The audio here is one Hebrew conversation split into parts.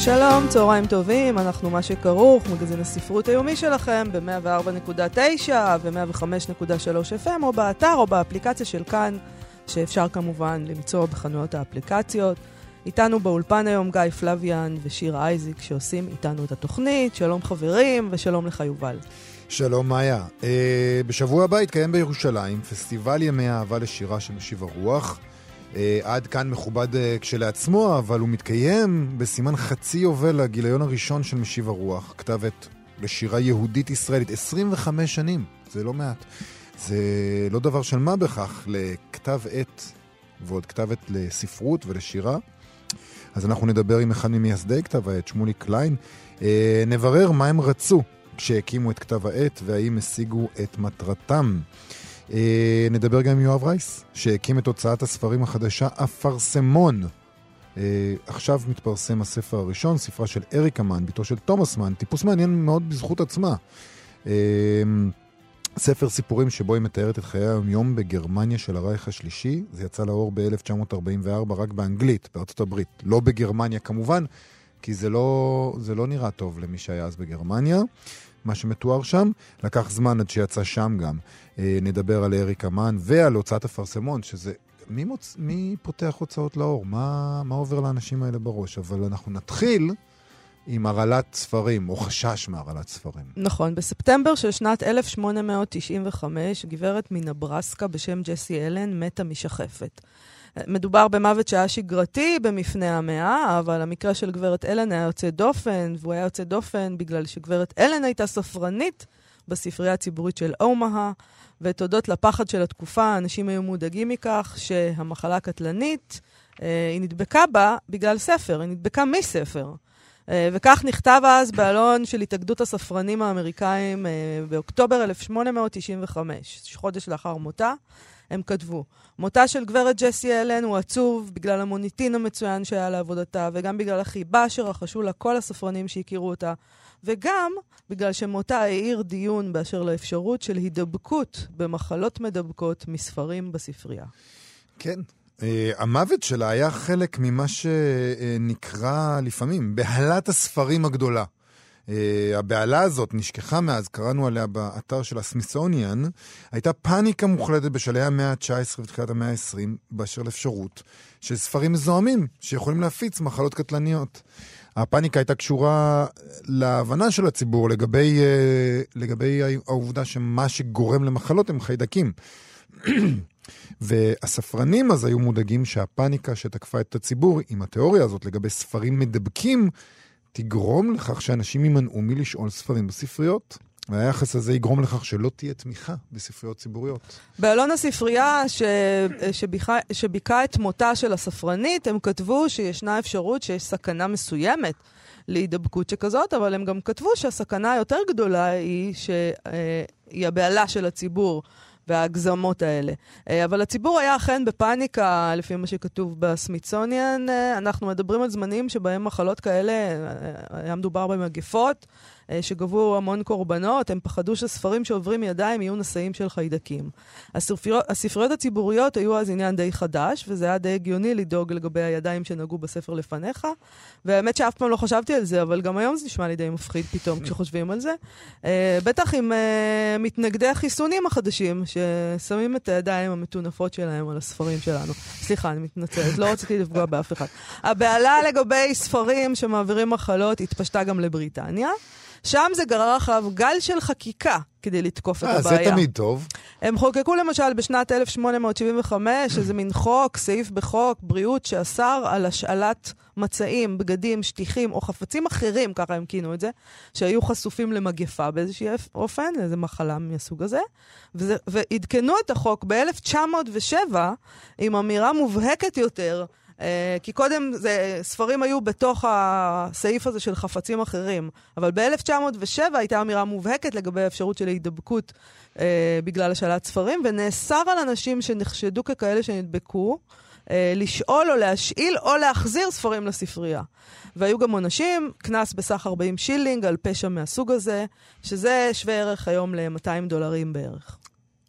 שלום, צהריים טובים, אנחנו מה שכרוך, מגזין הספרות היומי שלכם ב-104.9 ו-105.3 FM, או באתר או באפליקציה של כאן, שאפשר כמובן למצוא בחנויות האפליקציות. איתנו באולפן היום גיא פלוויאן ושירה אייזיק שעושים איתנו את התוכנית. שלום חברים ושלום לך יובל. שלום מאיה. Uh, בשבוע הבא יתקיים בירושלים פסטיבל ימי האהבה לשירה של משיב הרוח. Uh, עד כאן מכובד uh, כשלעצמו, אבל הוא מתקיים בסימן חצי יובל לגיליון הראשון של משיב הרוח, כתב עת לשירה יהודית ישראלית. 25 שנים, זה לא מעט. זה לא דבר של מה בכך לכתב עת ועוד כתב עת לספרות ולשירה. אז אנחנו נדבר עם אחד ממייסדי כתב העת, שמולי קליין. Uh, נברר מה הם רצו כשהקימו את כתב העת והאם השיגו את מטרתם. אה, נדבר גם עם יואב רייס, שהקים את הוצאת הספרים החדשה אפרסמון. אה, עכשיו מתפרסם הספר הראשון, ספרה של אריקה מן, בתו של תומאס מן, טיפוס מעניין מאוד בזכות עצמה. אה, ספר סיפורים שבו היא מתארת את חיי היום-יום בגרמניה של הרייך השלישי. זה יצא לאור ב-1944 רק באנגלית, בארצות הברית. לא בגרמניה כמובן, כי זה לא, זה לא נראה טוב למי שהיה אז בגרמניה. מה שמתואר שם. לקח זמן עד שיצא שם גם. אה, נדבר על אריק אמן ועל הוצאת אפרסמון, שזה... מי, מוצ... מי פותח הוצאות לאור? מה, מה עובר לאנשים האלה בראש? אבל אנחנו נתחיל עם הרעלת ספרים, או חשש מהרעלת ספרים. נכון, בספטמבר של שנת 1895, גברת מנברסקה בשם ג'סי אלן מתה משחפת. מדובר במוות שהיה שגרתי במפנה המאה, אבל המקרה של גברת אלן היה יוצא דופן, והוא היה יוצא דופן בגלל שגברת אלן הייתה ספרנית בספרייה הציבורית של אומהה, ותודות לפחד של התקופה, אנשים היו מודאגים מכך שהמחלה קטלנית, אה, היא נדבקה בה בגלל ספר, היא נדבקה מספר. אה, וכך נכתב אז בעלון של התאגדות הספרנים האמריקאים אה, באוקטובר 1895, חודש לאחר מותה. הם כתבו, מותה של גברת ג'סי אלן הוא עצוב בגלל המוניטין המצוין שהיה לעבודתה, וגם בגלל החיבה שרחשו לה כל הספרנים שהכירו אותה, וגם בגלל שמותה העיר דיון באשר לאפשרות של הידבקות במחלות מדבקות מספרים בספרייה. כן. Uh, המוות שלה היה חלק ממה שנקרא לפעמים בהלת הספרים הגדולה. Uh, הבהלה הזאת נשכחה מאז, קראנו עליה באתר של הסמיסוניאן, הייתה פאניקה מוחלטת בשלהי המאה ה-19 ותחילת המאה ה-20 באשר לאפשרות של ספרים מזוהמים שיכולים להפיץ מחלות קטלניות. הפאניקה הייתה קשורה להבנה של הציבור לגבי, uh, לגבי העובדה שמה שגורם למחלות הם חיידקים. והספרנים אז היו מודאגים שהפאניקה שתקפה את הציבור עם התיאוריה הזאת לגבי ספרים מדבקים, תגרום לכך שאנשים יימנעו מלשאול ספרים בספריות. והיחס הזה יגרום לכך שלא תהיה תמיכה בספריות ציבוריות. באלון הספרייה ש... שביכה... שביקה את מותה של הספרנית, הם כתבו שישנה אפשרות שיש סכנה מסוימת להידבקות שכזאת, אבל הם גם כתבו שהסכנה היותר גדולה היא שהיא הבהלה של הציבור. וההגזמות האלה. אה, אבל הציבור היה אכן בפאניקה, לפי מה שכתוב בסמיצוניאן. אה, אנחנו מדברים על זמנים שבהם מחלות כאלה, אה, היה מדובר במגפות. אה, שגבו המון קורבנות, הם פחדו שספרים שעוברים ידיים יהיו נשאים של חיידקים. הספריות, הספריות הציבוריות היו אז עניין די חדש, וזה היה די הגיוני לדאוג לגבי הידיים שנגעו בספר לפניך. והאמת שאף פעם לא חשבתי על זה, אבל גם היום זה נשמע לי די מפחיד פתאום כשחושבים על זה. Uh, בטח עם uh, מתנגדי החיסונים החדשים, ששמים את הידיים המטונפות שלהם על הספרים שלנו. סליחה, אני מתנצלת, לא רציתי לפגוע באף אחד. הבהלה לגבי ספרים שמעבירים מחלות התפשטה גם לבריטניה. שם זה גרר אחריו גל של חקיקה כדי לתקוף את הבעיה. זה תמיד טוב. הם חוקקו למשל בשנת 1875 איזה מין חוק, סעיף בחוק בריאות, שאסר על השאלת מצעים, בגדים, שטיחים או חפצים אחרים, ככה הם כינו את זה, שהיו חשופים למגפה באיזשהו אופן, איזו מחלה מהסוג הזה. וזה, ועדכנו את החוק ב-1907 עם אמירה מובהקת יותר אה, כי קודם זה, ספרים היו בתוך הסעיף הזה של חפצים אחרים, אבל ב-1907 הייתה אמירה מובהקת לגבי האפשרות של ההידבקות אה, בגלל השאלת ספרים, ונאסר על אנשים שנחשדו ככאלה שנדבקו. אה, לשאול או להשאיל או להחזיר ספרים לספרייה. והיו גם עונשים, קנס בסך 40 שילינג על פשע מהסוג הזה, שזה שווה ערך היום ל-200 דולרים בערך.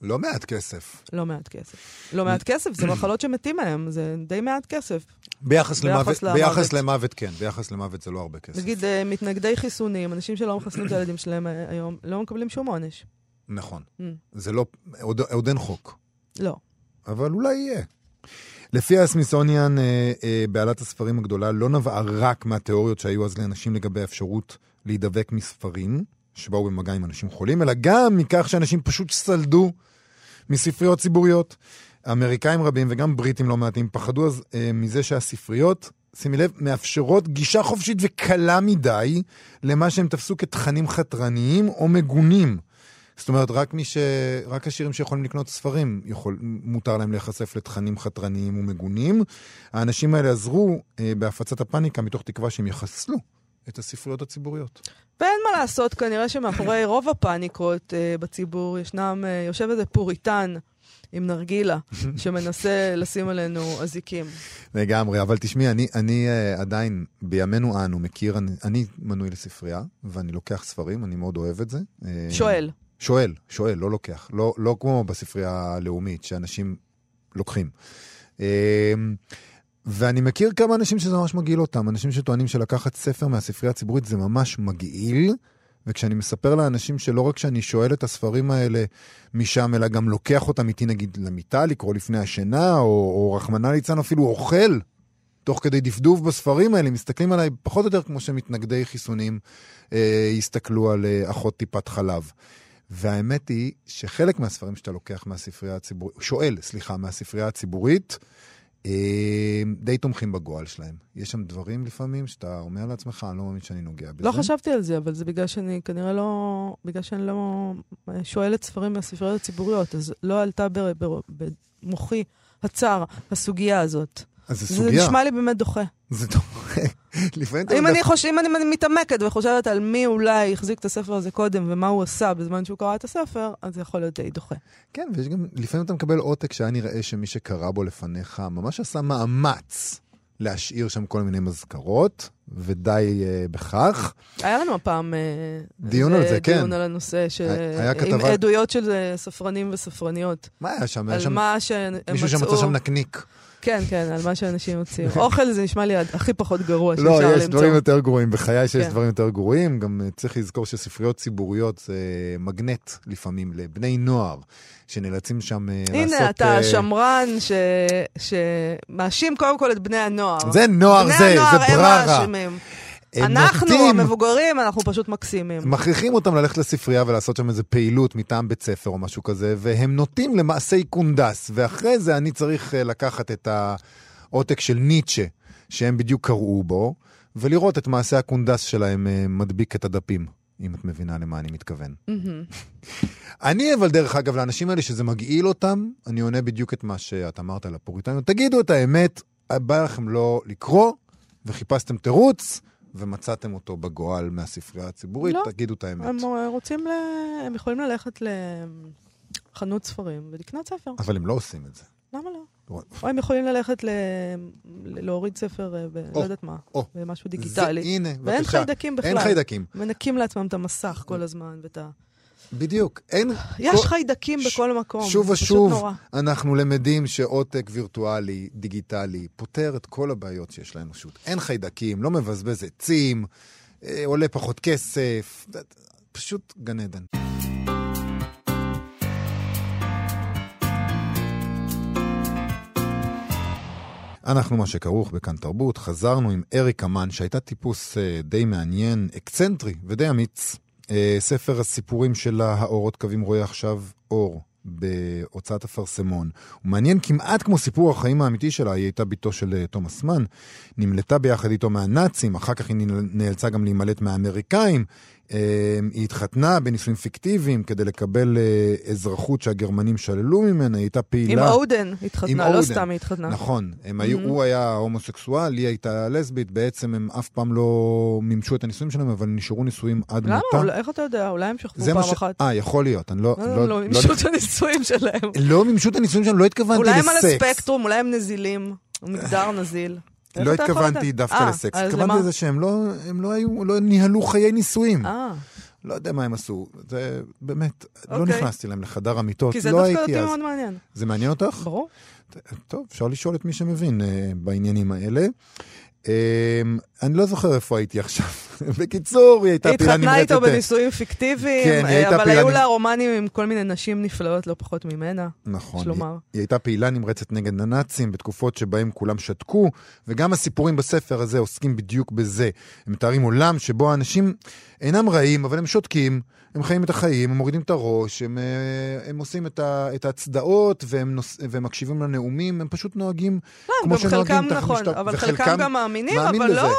לא מעט כסף. לא מעט כסף. לא מעט כסף, זה מחלות שמתים מהם, זה די מעט כסף. ביחס, ביחס למוות, למוות. ביחס למוות, כן. ביחס למוות זה לא הרבה כסף. נגיד, אה, מתנגדי חיסונים, אנשים שלא מחסנים את הילדים שלהם אה, היום, לא מקבלים שום עונש. נכון. Mm, זה לא... עוד, עוד אין חוק. לא. אבל אולי יהיה. לפי הסמיסוניאן, אה, בעלת הספרים הגדולה לא נבעה רק מהתיאוריות שהיו אז לאנשים לגבי האפשרות להידבק מספרים, שבאו במגע עם אנשים חולים, אלא גם מכך שאנשים פשוט סלדו מספריות ציבוריות. אמריקאים רבים וגם בריטים לא מעטים פחדו אז אה, מזה שהספריות, שימי לב, מאפשרות גישה חופשית וקלה מדי למה שהם תפסו כתכנים חתרניים או מגונים. זאת אומרת, רק מי ש... רק השירים שיכולים לקנות ספרים, יכול... מותר להם להיחשף לתכנים חתרניים ומגונים. האנשים האלה עזרו אה, בהפצת הפאניקה מתוך תקווה שהם יחסלו את הספריות הציבוריות. ואין מה לעשות, כנראה שמאחורי רוב הפאניקות אה, בציבור ישנם, אה, יושב איזה פוריטן עם נרגילה, שמנסה לשים עלינו אזיקים. לגמרי, אבל תשמעי, אני, אני uh, עדיין, בימינו אנו, מכיר, אני, אני מנוי לספרייה, ואני לוקח ספרים, אני מאוד אוהב את זה. שואל. שואל, שואל, לא לוקח. לא, לא כמו בספרייה הלאומית, שאנשים לוקחים. אה, ואני מכיר כמה אנשים שזה ממש מגעיל אותם, אנשים שטוענים שלקחת ספר מהספרייה הציבורית זה ממש מגעיל, וכשאני מספר לאנשים שלא רק שאני שואל את הספרים האלה משם, אלא גם לוקח אותם איתי נגיד למיטה, לקרוא לפני השינה, או, או רחמנא ליצלן אפילו אוכל, תוך כדי דפדוף בספרים האלה, מסתכלים עליי פחות או יותר כמו שמתנגדי חיסונים אה, יסתכלו על אה, אחות טיפת חלב. והאמת היא שחלק מהספרים שאתה לוקח מהספרייה הציבורית, שואל, סליחה, מהספרייה הציבורית, די תומכים בגועל שלהם. יש שם דברים לפעמים שאתה אומר לעצמך, אני לא מאמין שאני נוגע בזה. לא חשבתי על זה, אבל זה בגלל שאני כנראה לא... בגלל שאני לא שואלת ספרים מהספריות הציבוריות, אז לא עלתה במוחי הצר הסוגיה הזאת. אז זו זה סוגיה. נשמע לי באמת דוחה. זה דוחה. לפעמים אתה אם אני, חוש... אם אני מתעמקת וחושבת על מי אולי החזיק את הספר הזה קודם ומה הוא עשה בזמן שהוא קרא את הספר, אז זה יכול להיות די דוחה. כן, ויש גם, לפעמים אתה מקבל עותק שהיה נראה שמי שקרא בו לפניך ממש עשה מאמץ להשאיר שם כל מיני מזכרות, ודי uh, בכך. היה לנו הפעם אה, דיון על זה, כן. דיון על הנושא, ש... היה- היה עם כתבה- עדויות של אה, ספרנים וספרניות. מה היה שם? היה על שם מה שהם מישהו מצאו. שמצא שם נקניק. כן, כן, על מה שאנשים הוציאו. אוכל זה נשמע לי הכי פחות גרוע לא, שאפשר יש למצוא. דברים יותר גרועים. בחיי שיש כן. דברים יותר גרועים. גם אה, צריך לזכור שספריות ציבוריות זה מגנט לפעמים לבני נוער, שנאלצים שם אה, לעשות... הנה, אתה אה, השמרן שמאשים קודם כל את בני הנוער. זה נוער בני זה, הנוער זה הם בררה. האשמים. הם אנחנו, נוקטים- המבוגרים, אנחנו פשוט מקסימים. מכריחים אותם ללכת לספרייה ולעשות שם איזה פעילות מטעם בית ספר או משהו כזה, והם נוטים למעשי קונדס, ואחרי זה אני צריך אה, לקחת את העותק של ניטשה, שהם בדיוק קראו בו, ולראות את מעשה הקונדס שלהם אה, מדביק את הדפים, אם את מבינה למה אני מתכוון. אני אבל, דרך אגב, לאנשים האלה שזה מגעיל אותם, אני עונה בדיוק את מה שאת אמרת על הפוריטניות. תגידו את האמת, בא לכם לא לקרוא, וחיפשתם תירוץ, ומצאתם אותו בגועל מהספרייה הציבורית, לא. תגידו את האמת. הם רוצים ל... הם יכולים ללכת לחנות ספרים ולקנות ספר. אבל הם לא עושים את זה. למה לא? או הם יכולים ללכת ל... להוריד ספר ב... או, לא יודעת מה, או. במשהו זה, דיגיטלי. הנה, ואין בבקשה. חיידקים בכלל. אין חיידקים. מנקים לעצמם את המסך כל הזמן ואת ה... בדיוק. אין... יש כל- חיידקים ש- בכל מקום. שוב ושוב. אנחנו למדים שעותק וירטואלי, דיגיטלי, פותר את כל הבעיות שיש לאנושות. אין חיידקים, לא מבזבז עצים, אה, עולה פחות כסף, פשוט גן עדן. אנחנו מה שכרוך בכאן תרבות, חזרנו עם אריק אמן, שהייתה טיפוס אה, די מעניין, אקצנטרי ודי אמיץ. אה, ספר הסיפורים שלה, האורות קווים רואה עכשיו אור, בהוצאת אפרסמון. הוא מעניין כמעט כמו סיפור החיים האמיתי שלה, היא הייתה בתו של אה, תומאס מן, נמלטה ביחד איתו מהנאצים, אחר כך היא נאלצה גם להימלט מהאמריקאים, היא התחתנה בנישואים פיקטיביים כדי לקבל אה, אזרחות שהגרמנים שללו ממנה, היא הייתה פעילה... עם אודן התחתנה, עם לא אודן. סתם היא התחתנה. נכון, הם היו, הוא היה הומוסקסואל, היא הייתה לסבית, בעצם הם אף פעם לא מימשו את הנישואים שלהם, אבל נשארו נישואים עד למה? מותה. אולי- איך אתה יודע? אולי הם שכבו פעם ש... אחת. אה, יכול להיות, אני לא... לא, לא, לא, מימשו את הנישואים שלהם. לא מימשו את הנישואים שלהם, לא התכוונתי אולי לסקס. הם על הספקטרום, אולי הם נזילים. מגדר נזיל. לא התכוונתי? דווקא אה, לסקס, אז התכוונתי? לזה שהם לא, לא היו, לא ניהלו חיי נישואים. אה, לא יודע מה הם עשו, זה באמת, לא אוקיי. נכנסתי להם לחדר המיטות, כי זה לא דווקא הייתי אותי אז. מאוד מעניין. זה מעניין אותך? ברור. טוב, אפשר לשאול את מי שמבין אה, בעניינים האלה. אה, אני לא זוכר איפה הייתי עכשיו. בקיצור, היא הייתה היא פילה התחתנה איתו נמרצת. בנישואים פיקטיביים, כן, היא הייתה אבל היו נמ- לה רומנים עם כל מיני נשים נפלאות לא פחות ממנה. נכון. יש לומר. היא, היא הייתה פעילה נמרצת נגד הנאצים בתקופות שבהם כולם שתקו, וגם הסיפורים בספר הזה עוסקים בדיוק בזה. הם מתארים עולם שבו האנשים אינם רעים, אבל הם שותקים, הם חיים את החיים, הם מורידים את הראש, הם, אה, הם עושים את, ה, את ההצדעות, והם, נוס, והם מקשיבים לנאומים, הם פשוט נוהגים לא, כמו שנוהגים תחת נכון, משטר. אבל וחלקם חלקם גם מאמינים, מאמין אבל בזה. לא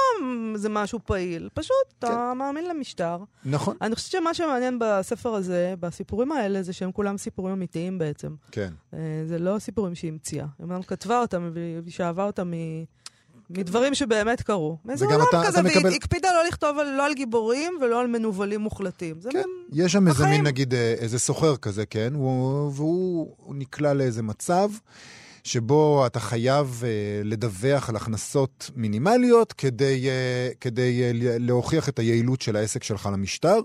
זה משהו פעיל. פשוט, אתה מאמין למשטר. נכון, אני חושבת שמה שמעניין בספר הזה, בסיפורים האלה, זה שהם כולם סיפורים אמיתיים בעצם. כן. אה, זה לא סיפורים שהיא המציאה. היא אמנם כתבה אותם והיא שאבה אותם מ... מדברים שבאמת קרו. מאיזה עולם אתה- כזה, אתה והיא מקבל- הקפידה לא לכתוב על, לא על גיבורים ולא על מנוולים מוחלטים. זה כן, מין... יש שם איזה. מין, נגיד, אה, איזה סוחר כזה, כן? הוא, והוא הוא נקלע לאיזה מצב שבו אתה חייב אה, לדווח על הכנסות מינימליות כדי, אה, כדי ל- להוכיח את היעילות של העסק שלך למשטר.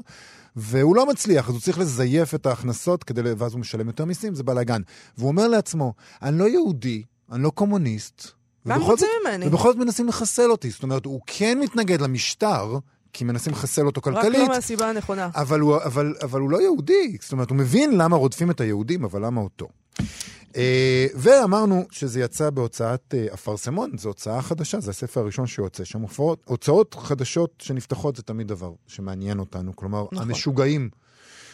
והוא לא מצליח, אז הוא צריך לזייף את ההכנסות, כדי, ואז הוא משלם יותר מיסים, זה בלאגן. והוא אומר לעצמו, אני לא יהודי, אני לא קומוניסט. מה הם רוצים ממני? ובכל זאת מנסים לחסל אותי. זאת אומרת, הוא כן מתנגד למשטר, כי מנסים לחסל אותו רק כלכלית, לא מהסיבה הנכונה. אבל הוא, אבל, אבל הוא לא יהודי. זאת אומרת, הוא מבין למה רודפים את היהודים, אבל למה אותו? אה, ואמרנו שזה יצא בהוצאת אה, אפרסמון, זו הוצאה חדשה, זה הספר הראשון שיוצא שם. הוצאות חדשות שנפתחות זה תמיד דבר שמעניין אותנו. כלומר, נכון. המשוגעים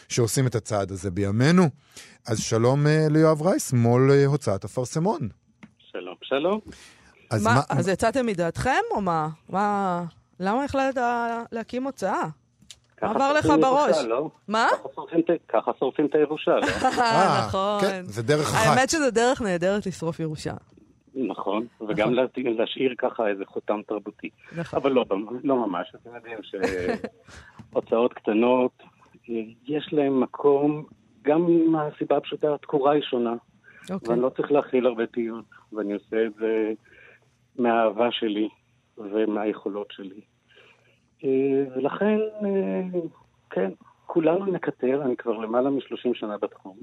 שעושים את הצעד הזה בימינו. אז שלום אה, ליואב רייס, מו"ל הוצאת אפרסמון. שלום, שלום. אז מה, מה... אז יצאתם מדעתכם, או מה? מה... למה החלטת להקים הוצאה? עבר לך בראש? לא? מה? ככה שורפים את- הירושה, לא? אה, נכון. כן, זה דרך אחת. האמת שזה דרך נהדרת לשרוף ירושה. נכון, וגם לה- להשאיר ככה איזה חותם תרבותי. נכון. אבל לא, לא ממש, אתם יודעים שהוצאות קטנות, יש להם מקום, גם מהסיבה הפשוטה, התקורה היא שונה, אוקיי. ואני לא צריך להכיל הרבה פיוט, ואני עושה את זה מהאהבה שלי ומהיכולות שלי. אה, ולכן, אה, כן, כולנו נקטר, אני כבר למעלה מ-30 שנה בתחום.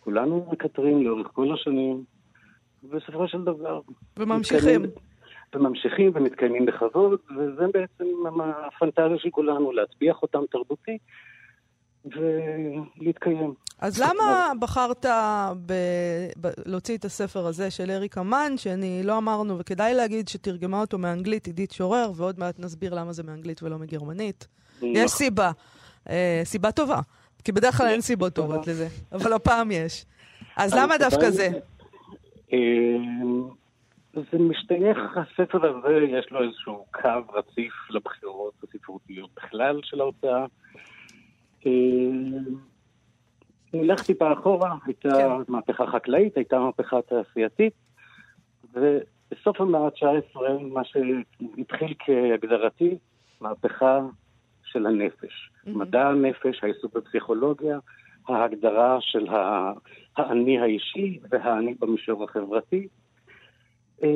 כולנו מקטרים לאורך כל השנים, ובסופו של דבר... וממשיכים. מתקיימים- וממשיכים ומתקיימים בכבוד, וזה בעצם הפנטזיה של כולנו, להטביע חותם תרבותי ולהתקיים. אז למה בחרת ב... ב... להוציא את הספר הזה של אריק אמן, שאני לא אמרנו, וכדאי להגיד שתרגמה אותו מאנגלית עידית שורר, ועוד מעט נסביר למה זה מאנגלית ולא מגרמנית. יש סיבה. אה, סיבה טובה. כי בדרך כלל אין סיבות טובות לזה, אבל הפעם יש. אז למה דווקא זה? אה, זה משתייך, הספר הזה יש לו איזשהו קו רציף לבחירות הספרותיות בכלל של ההוצאה. אה, נלך טיפה אחורה, הייתה כן. מהפכה חקלאית, הייתה מהפכה תעשייתית, ובסוף המאה ה-19, מה שהתחיל כהגדרתי, מהפכה של הנפש. מדע הנפש, העיסוק בפסיכולוגיה, ההגדרה של האני האישי והאני במישור החברתי. אה,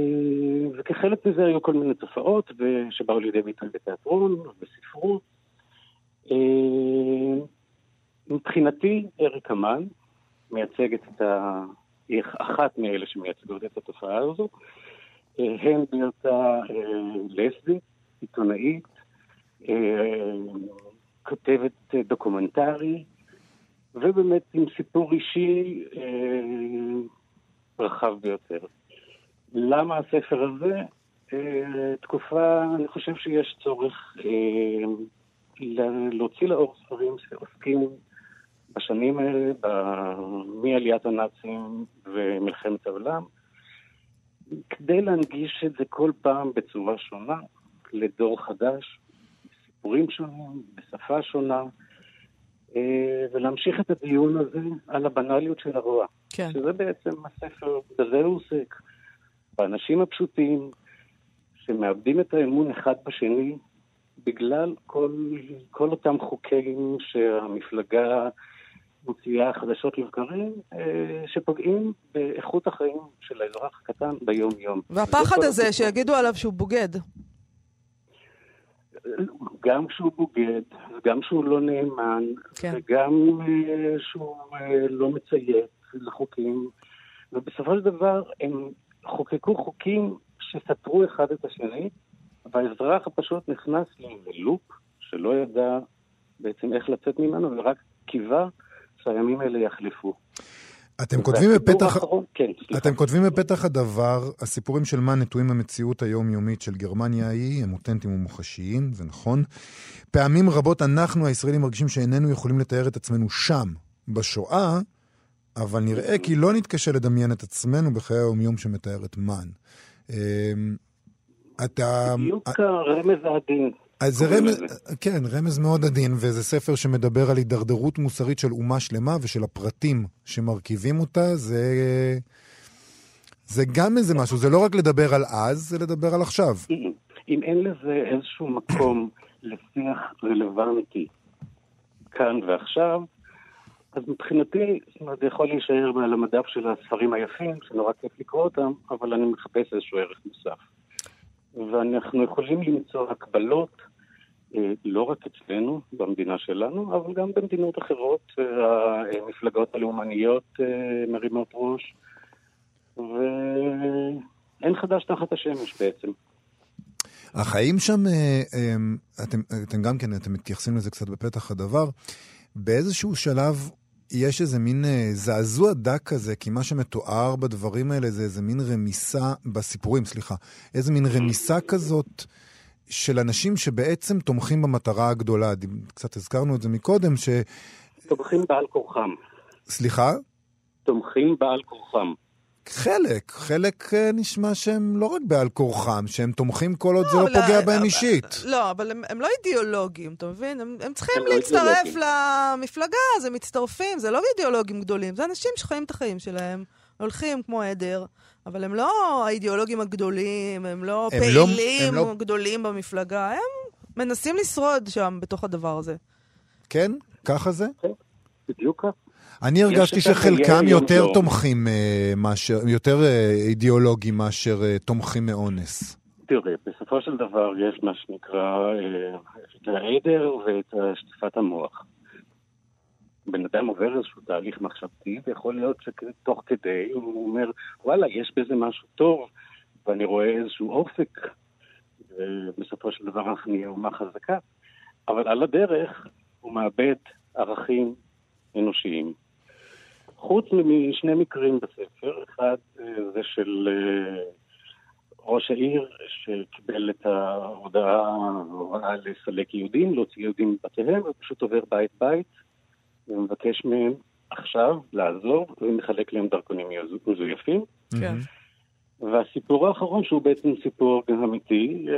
וכחלק מזה היו כל מיני תופעות שבאו לידי ביטוי בתיאטרון, בספרות. אה, מבחינתי, אריק אמן מייצגת את ה... היא אחת מאלה שמייצגות את התופעה הזו. אה, הן בהיותה אה, לסבית, עיתונאית, אה, כותבת אה, דוקומנטרי, ובאמת עם סיפור אישי אה, רחב ביותר. למה הספר הזה? אה, תקופה, אני חושב שיש צורך אה, להוציא לאור ספרים שעוסקים בשנים האלה, ב- מעליית הנאצים ומלחמת העולם, כדי להנגיש את זה כל פעם בצורה שונה לדור חדש, בסיפורים שונים, בשפה שונה, אה, ולהמשיך את הדיון הזה על הבנאליות של הרוע. כן. שזה בעצם הספר, בזה הוא עוסק. באנשים הפשוטים שמאבדים את האמון אחד בשני בגלל כל, כל אותם חוקים שהמפלגה מוציאה חדשות לבקרים, אה, שפוגעים באיכות החיים של האזרח הקטן ביום-יום. והפחד הזה הסיפור. שיגידו עליו שהוא בוגד. גם כשהוא בוגד, גם שהוא לא נאמן, כן. וגם אה, שהוא אה, לא מציית לחוקים, ובסופו של דבר הם חוקקו חוקים שסתרו אחד את השני, והאזרח הפשוט נכנס לאיזה לופ שלא ידע בעצם איך לצאת ממנו, ורק קיווה שהימים האלה יחלפו. אתם כותבים בפתח... האחרון- כן, סליחה. אתם כותבים בפתח הדבר, הסיפורים של מה נטועים במציאות היומיומית של גרמניה ההיא הם אותנטיים ומוחשיים, זה נכון. פעמים רבות אנחנו הישראלים מרגישים שאיננו יכולים לתאר את עצמנו שם, בשואה, אבל נראה כי לא נתקשה לדמיין את עצמנו בחיי היומיום שמתאר את מן. אתה... בדיוק הרמז העדין. אז זה רמז, לזה. כן, רמז מאוד עדין, וזה ספר שמדבר על הידרדרות מוסרית של אומה שלמה ושל הפרטים שמרכיבים אותה. זה, זה גם איזה משהו, זה לא רק לדבר על אז, זה לדבר על עכשיו. אם, אם אין לזה איזשהו מקום לשיח רלוונטי כאן ועכשיו, אז מבחינתי, זאת אומרת, זה יכול להישאר על המדף של הספרים היפים, שנורא כיף לקרוא אותם, אבל אני מחפש איזשהו ערך מוסף. ואנחנו יכולים למצוא הקבלות, אה, לא רק אצלנו, במדינה שלנו, אבל גם במדינות אחרות. המפלגות הלאומניות אה, מרימות ראש, ואין חדש תחת השמש בעצם. החיים שם, אה, אתם, אתם גם כן, אתם מתייחסים לזה קצת בפתח הדבר, באיזשהו שלב יש איזה מין אה, זעזוע דק כזה, כי מה שמתואר בדברים האלה זה איזה מין רמיסה, בסיפורים, סליחה, איזה מין רמיסה כזאת של אנשים שבעצם תומכים במטרה הגדולה. קצת הזכרנו את זה מקודם, ש... תומכים בעל כורחם. סליחה? תומכים בעל כורחם. חלק, חלק אה, נשמע שהם לא רק בעל כורחם, שהם תומכים כל עוד זה לא, לא אבל- פוגע בהם אבל- אישית. לא, אבל הם, הם לא אידיאולוגים, אתה מבין? הם, הם צריכים הם לא להצטרף אידיאולוגים. למפלגה, אז הם מצטרפים, זה לא אידיאולוגים גדולים, זה אנשים שחיים את החיים שלהם, הולכים כמו עדר, אבל הם לא האידיאולוגים הגדולים, הם לא הם לא- פעילים הם לא- גדולים במפלגה, הם מנסים לשרוד שם בתוך הדבר הזה. כן? ככה זה? בדיוק כך. אני הרגשתי שחלקם יותר יום. תומכים אה, מאשר, יותר אה, אידיאולוגים מאשר אה, תומכים מאונס. תראה, בסופו של דבר יש מה שנקרא את העדר ואת שטיפת המוח. בן אדם עובר איזשהו תהליך מחשבתי, ויכול להיות שתוך כדי הוא אומר, וואלה, יש בזה משהו טוב, ואני רואה איזשהו אופק, ובסופו של דבר אנחנו נהיה אומה חזקה. אבל על הדרך הוא מאבד ערכים אנושיים. חוץ משני מקרים בספר, אחד אה, זה של אה, ראש העיר שקיבל את ההודעה, לסלק יהודים, להוציא יהודים מבתיהם, ופשוט עובר בית-בית ומבקש מהם עכשיו לעזוב ומחלק להם דרכונים מזויפים. כן. והסיפור האחרון, שהוא בעצם סיפור אמיתי, אה,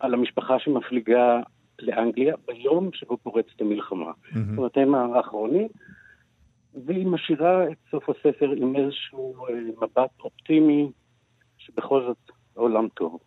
על המשפחה שמפליגה לאנגליה ביום שבו פורצת המלחמה. זאת אומרת, הם האחרונים, והיא משאירה את סוף הספר עם איזשהו אה, מבט אופטימי, שבכל זאת העולם טוב.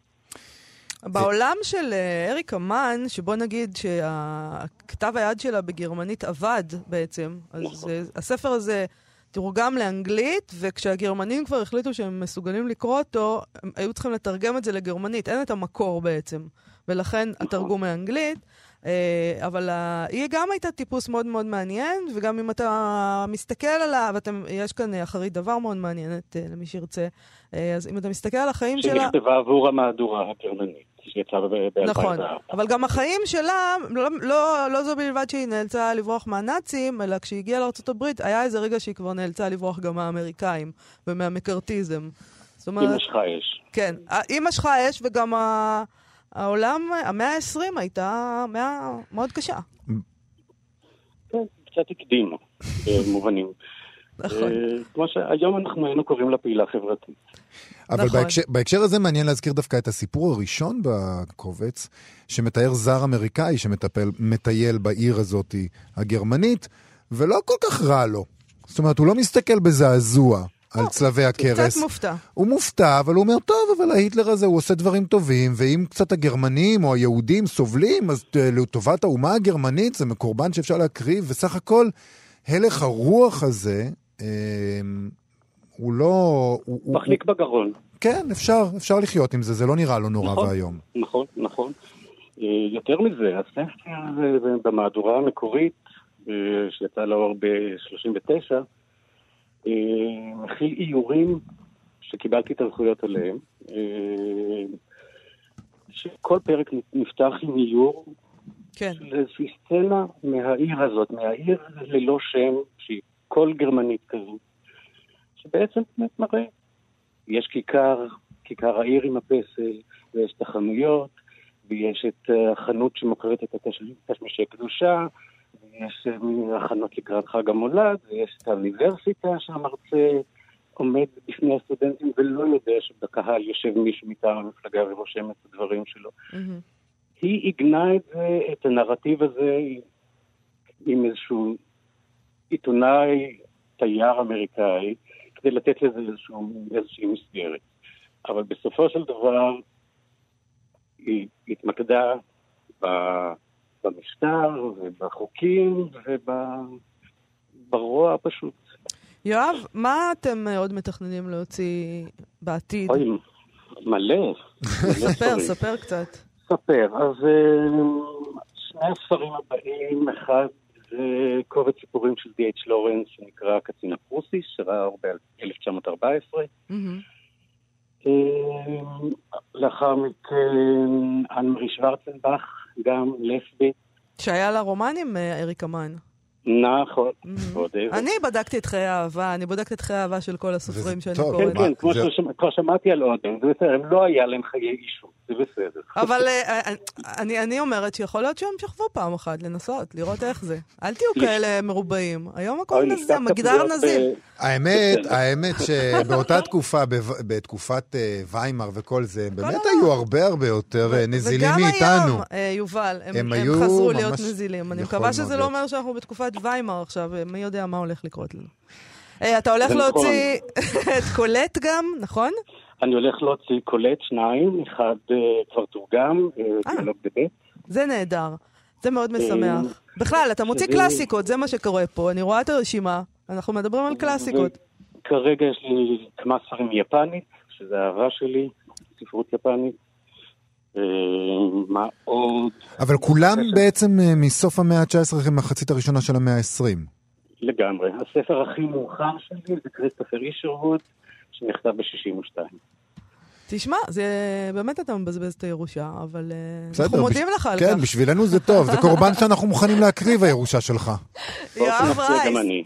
בעולם של אה, אריקה מן, שבוא נגיד שהכתב היד שלה בגרמנית עבד בעצם, אז נכון. אה, הספר הזה תורגם לאנגלית, וכשהגרמנים כבר החליטו שהם מסוגלים לקרוא אותו, הם היו צריכים לתרגם את זה לגרמנית, אין את המקור בעצם, ולכן התרגום מאנגלית. אה, אבל היא גם הייתה טיפוס מאוד מאוד מעניין, וגם אם אתה מסתכל עליו, ואתם, יש כאן אה, אחרית דבר מאוד מעניינת אה, למי שירצה, אה, אז אם אתה מסתכל על החיים שלה... שנכתבה עבור המהדורה הגרמנית, שיצאה ב-2004. נכון, אבל גם החיים שלה, לא, לא, לא זו בלבד שהיא נאלצה לברוח מהנאצים, אלא כשהיא הגיעה לארה"ב, היה איזה רגע שהיא כבר נאלצה לברוח גם מהאמריקאים ומהמקארתיזם. זאת היא אומרת, משכה אש. כן, היא משכה אש וגם ה... העולם, המאה ה-20 הייתה מאה מאוד קשה. כן, קצת הקדימה במובנים. נכון. אה, כמו שהיום אנחנו היינו קוראים לה פעילה חברתית. אבל נכון. בהקשר, בהקשר הזה מעניין להזכיר דווקא את הסיפור הראשון בקובץ, שמתאר זר אמריקאי שמטייל בעיר הזאת הגרמנית, ולא כל כך רע לו. זאת אומרת, הוא לא מסתכל בזעזוע על צלבי הכרס. קצת מופתע. הוא מופתע, אבל הוא אומר, טוב, אבל ההיטלר הזה, הוא עושה דברים טובים, ואם קצת הגרמנים או היהודים סובלים, אז אה, לטובת האומה הגרמנית זה קורבן שאפשר להקריב, וסך הכל, הלך הרוח הזה, אה, הוא לא... הוא, הוא, מחליק בגרון. כן, אפשר, אפשר לחיות עם זה, זה לא נראה לו נורא נכון. ואיום. נכון, נכון. אה, יותר מזה, הספר במהדורה המקורית, אה, שיצא לאור ב-39, מכיל איורים שקיבלתי את הזכויות עליהם. אה, שכל פרק נפתח עם איור כן. של איזושהי סצנה מהעיר הזאת, מהעיר ללא שם, שהיא כל גרמנית כזו, שבעצם באמת מראה, יש כיכר, כיכר העיר עם הפסל, ויש את החנויות, ויש את אה, החנות שמוכרת את התשמישי קדושה, ויש אה, הכנות לקראת חג המולד, ויש את האוניברסיטה שהמרצה עומד בפני הסטודנטים ולא יודע שבקהל יושב מישהו מטעם המפלגה ורושם את הדברים שלו. מהמם. היא עיגנה את זה, את הנרטיב הזה, עם איזשהו עיתונאי, תייר אמריקאי, כדי לתת לזה איזשהו, איזושהי מסגרת. אבל בסופו של דבר, היא התמקדה ב- במשטר ובחוקים וברוע הפשוט. יואב, מה אתם אה, עוד מתכננים להוציא בעתיד? אוי, מלא. ספר. ספר קצת. ספר. אז אה, שני הספרים הבאים, אחד זה קובץ סיפורים של די.אץ' לורנס שנקרא הקצין הפרוסי, שראה אור ב-1914. אה, לאחר מכן אנמרי שוורצנבך, גם לסבית. שהיה לה רומן עם אה, אריק אמן. נכון. אני בדקתי את חיי האהבה, אני בודקת את חיי האהבה של כל הסופרים שאני. קוראת. כן, כן, כמו זה- ששמע- כבר שמעתי על אודם, זה בסדר, הם לא היה להם חיי אישות, זה בסדר. אבל אה, אה, אני, אני אומרת שיכול להיות שהם שכבו פעם אחת לנסות, לראות איך זה. אל תהיו כאלה מרובעים. היום הכל נפתח מגדר. ב- האמת. האמת שבאותה תקופה, בתקופת אה, ויימאר וכל זה, באמת העולם. היו הרבה הרבה יותר אה, נזילים וגם מאיתנו. היום, אה, יובל, הם, הם הם חזרו להיות נזילים. אני מקווה שזה לא. אומר שאנחנו בתקופת ויימאר עכשיו, אה, מי יודע מה הולך לקרות לנו. אה, אתה הולך נכון. להוציא את קולט גם, נכון? אני הולך להוציא קולט שניים, אחד אה, כבר תורגם, אה, אה. דיאלוג בבית. זה נהדר. זה מאוד אה, משמח. בכלל, אתה מוציא קלאסיקות, זה מה שקורה פה. אני רואה את הרשימה, אנחנו מדברים על קלאסיקות. כרגע יש לי כמה ספרים יפנית, שזה אהבה שלי, ספרות יפנית. אה, מה עוד? אבל כולם בעצם אה, מסוף המאה ה-19, מחצית הראשונה של המאה ה-20. לגמרי. הספר הכי מאוחר שלי זה כריסטופר אישרווד, שנכתב ב-62. תשמע, זה באמת אתה מבזבז את הירושה, אבל אה, בסדר, אנחנו מודים בש- לך על כן, כך. בשבילנו זה טוב, זה קורבן שאנחנו מוכנים להקריב, הירושה שלך. יואב גם רייס.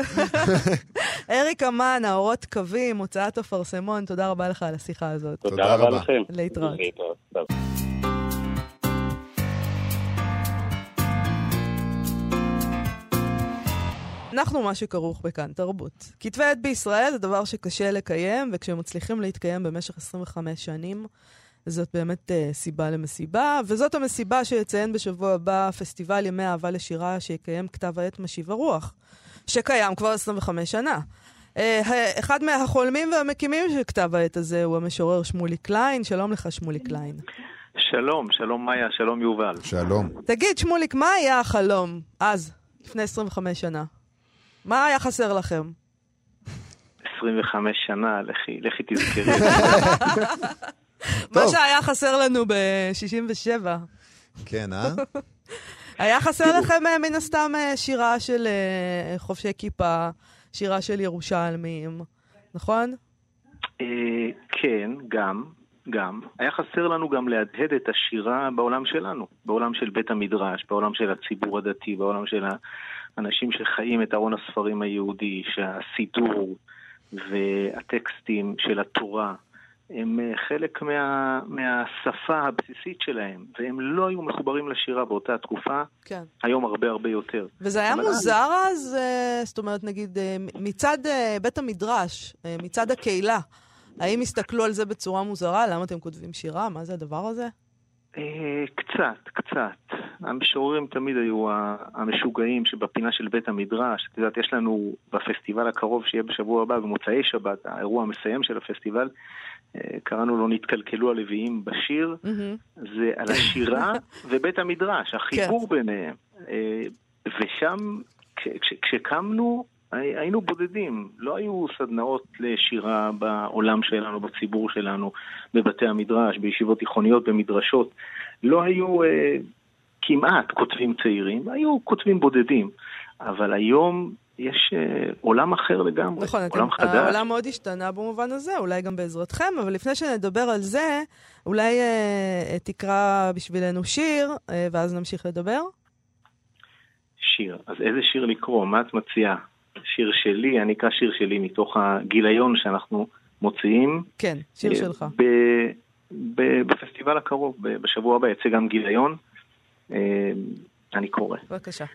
אריק אמן, האורות קווים, הוצאת אפרסמון, תודה רבה לך על השיחה הזאת. תודה תודה רבה רבה. לכם. להתראות. להתראות. אנחנו מה שכרוך בכאן תרבות. כתבי עת בישראל זה דבר שקשה לקיים, וכשהם מצליחים להתקיים במשך 25 שנים, זאת באמת אה, סיבה למסיבה, וזאת המסיבה שיציין בשבוע הבא פסטיבל ימי אהבה לשירה שיקיים כתב העת משיב הרוח, שקיים כבר 25 שנה. אה, אחד מהחולמים והמקימים של כתב העת הזה הוא המשורר שמולי קליין. שלום לך, שמולי קליין. שלום, שלום מאיה, שלום יובל. שלום. תגיד, שמוליק, מה היה החלום אז, לפני 25 שנה? מה היה חסר לכם? 25 שנה, לכי, לכי תזכרי. מה. שהיה חסר לנו ב-67. כן, אה? היה חסר לכם אה, מן הסתם אה, שירה של אה, חובשי כיפה, שירה של ירושלמים, נכון? כן, גם, גם. היה חסר לנו גם להדהד את השירה בעולם שלנו, בעולם של בית המדרש, בעולם של הציבור הדתי, בעולם של האנשים שחיים את ארון הספרים היהודי, שהסידור והטקסטים של התורה הם אה, חלק מה, מהשפה הבסיסית שלהם, והם לא היו מחוברים לשירה באותה תקופה, כן. היום הרבה הרבה יותר. וזה היה מוזר אז, אה, זאת אומרת, נגיד, אה, מצד בית המדרש, מצד הקהילה, האם הסתכלו על זה בצורה מוזרה? למה אתם כותבים שירה? מה זה הדבר הזה? אה, קצת, קצת. המשוררים תמיד היו המשוגעים שבפינה של בית המדרש. את יודעת, יש לנו בפסטיבל הקרוב שיהיה בשבוע הבא, במוצאי שבת, האירוע המסיים של הפסטיבל, אה, קראנו לו נתקלקלו הלוויים בשיר. זה על השירה ובית המדרש, החיבור ביניהם. אה, ושם, כש- כש- כשקמנו, היינו בודדים. לא היו סדנאות לשירה בעולם שלנו, בציבור שלנו, בבתי המדרש, בישיבות תיכוניות, במדרשות. לא היו אה, כמעט כותבים צעירים, היו כותבים בודדים. אבל היום יש אה, עולם אחר לגמרי, נכון, אתם, עולם חדש. העולם מאוד השתנה במובן הזה, אולי גם בעזרתכם, אבל לפני שנדבר על זה, אולי אה, תקרא בשבילנו שיר, אה, ואז נמשיך לדבר. שיר. אז איזה שיר לקרוא? מה את מציעה? שיר שלי, אני אקרא שיר שלי מתוך הגיליון שאנחנו מוציאים. כן, שיר אה, שלך. ב- ב- בפסטיבל הקרוב, ב- בשבוע הבא יצא גם גיליון. אה, אני קורא. בבקשה.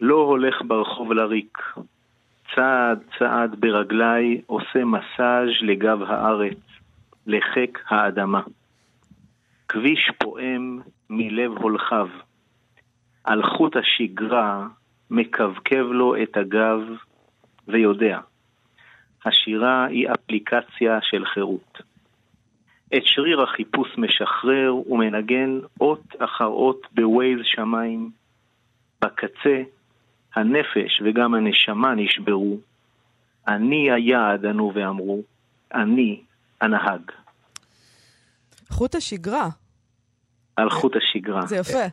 לא הולך ברחוב לריק, צעד צעד ברגליי עושה מסאז' לגב הארץ, לחק האדמה. כביש פועם מלב הולכיו, על חוט השגרה מקבקב לו את הגב ויודע, השירה היא אפליקציה של חירות. את שריר החיפוש משחרר ומנגן אות אחר אות בווייז שמיים. בקצה הנפש וגם הנשמה נשברו. אני היעד ענו ואמרו, אני הנהג. חוט השגרה, על חוט השגרה. זה יפה.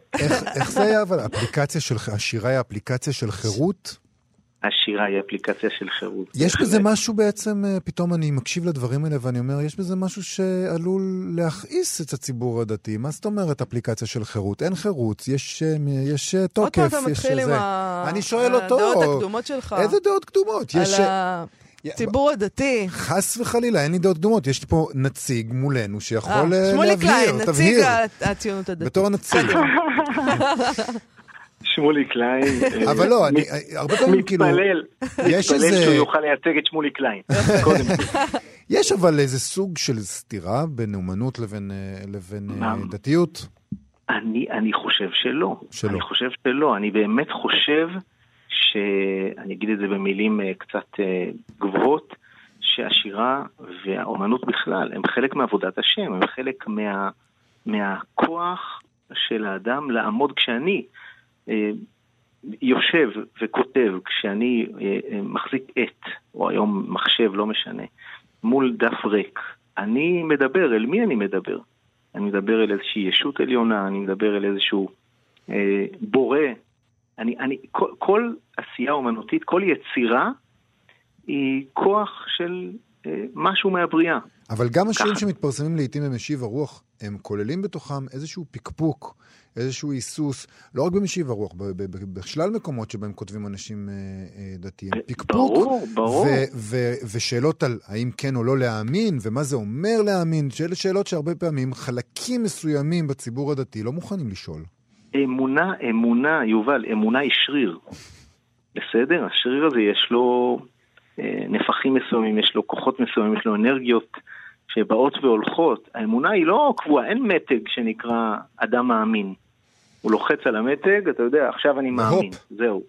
איך, זה היה, אבל אפליקציה של, השירה היא אפליקציה של חירות? השירה היא אפליקציה של חירות. יש בזה משהו בעצם, אה, פתאום אני מקשיב לדברים האלה ואני אומר, יש בזה משהו שעלול להכעיס את הציבור הדתי. מה זאת אומרת אפליקציה של חירות? אין חירות, יש, אה, יש אה, עוד תוקף, פעם אתה מתחיל עם זה. ה- אני שואל אותו, הדעות הקדומות שלך. איזה דעות קדומות? יש... על אה, הציבור הדתי. חס וחלילה, אין לי דעות קדומות. יש פה נציג מולנו שיכול אה, אה, להבהיר, קליין, נציג תבהיר. ה- הציונות הדתית. בתור הנציג. שמולי קליין. אה, אבל לא, אני, הרבה פעמים כאילו... מתפלל, יש מתפלל איזה- שהוא יוכל לייצג את שמולי קליין. יש אבל איזה סוג של סתירה בין אומנות לבין, מה? דתיות. אני, אני חושב שלא. שלא. אני חושב שלא. אני באמת חושב ש... אני אגיד את זה במילים אה, קצת אה, גבוהות, שהשירה והאומנות בכלל הם חלק מעבודת השם, הם חלק מה, מהכוח של האדם לעמוד כשאני אה, יושב וכותב, כשאני אה, אה, מחזיק עט, או היום מחשב, לא משנה, מול דף ריק, אני מדבר, אל מי אני מדבר? אני מדבר אל איזושהי ישות עליונה, אני מדבר אל איזשהו אה, בורא. אני, אני, כל, כל עשייה אומנותית, כל יצירה, היא כוח של אה, משהו מהבריאה. אבל גם השירים ככה. שמתפרסמים לעיתים במשיב הרוח, הם כוללים בתוכם איזשהו פקפוק, איזשהו היסוס, לא רק במשיב הרוח, בשלל מקומות שבהם כותבים אנשים אה, אה, דתיים. פקפוק. ברור, ברור. ושאלות על האם כן או לא להאמין, ומה זה אומר להאמין, שאלה שאלות שהרבה פעמים חלקים מסוימים בציבור הדתי לא מוכנים לשאול. אמונה, אמונה, יובל, אמונה היא שריר. בסדר? השריר הזה יש לו אה, נפחים מסוימים, יש לו כוחות מסוימים, יש לו אנרגיות שבאות והולכות. האמונה היא לא קבועה, אין מתג שנקרא אדם מאמין. הוא לוחץ על המתג, אתה יודע, עכשיו אני. מאמין, זהו.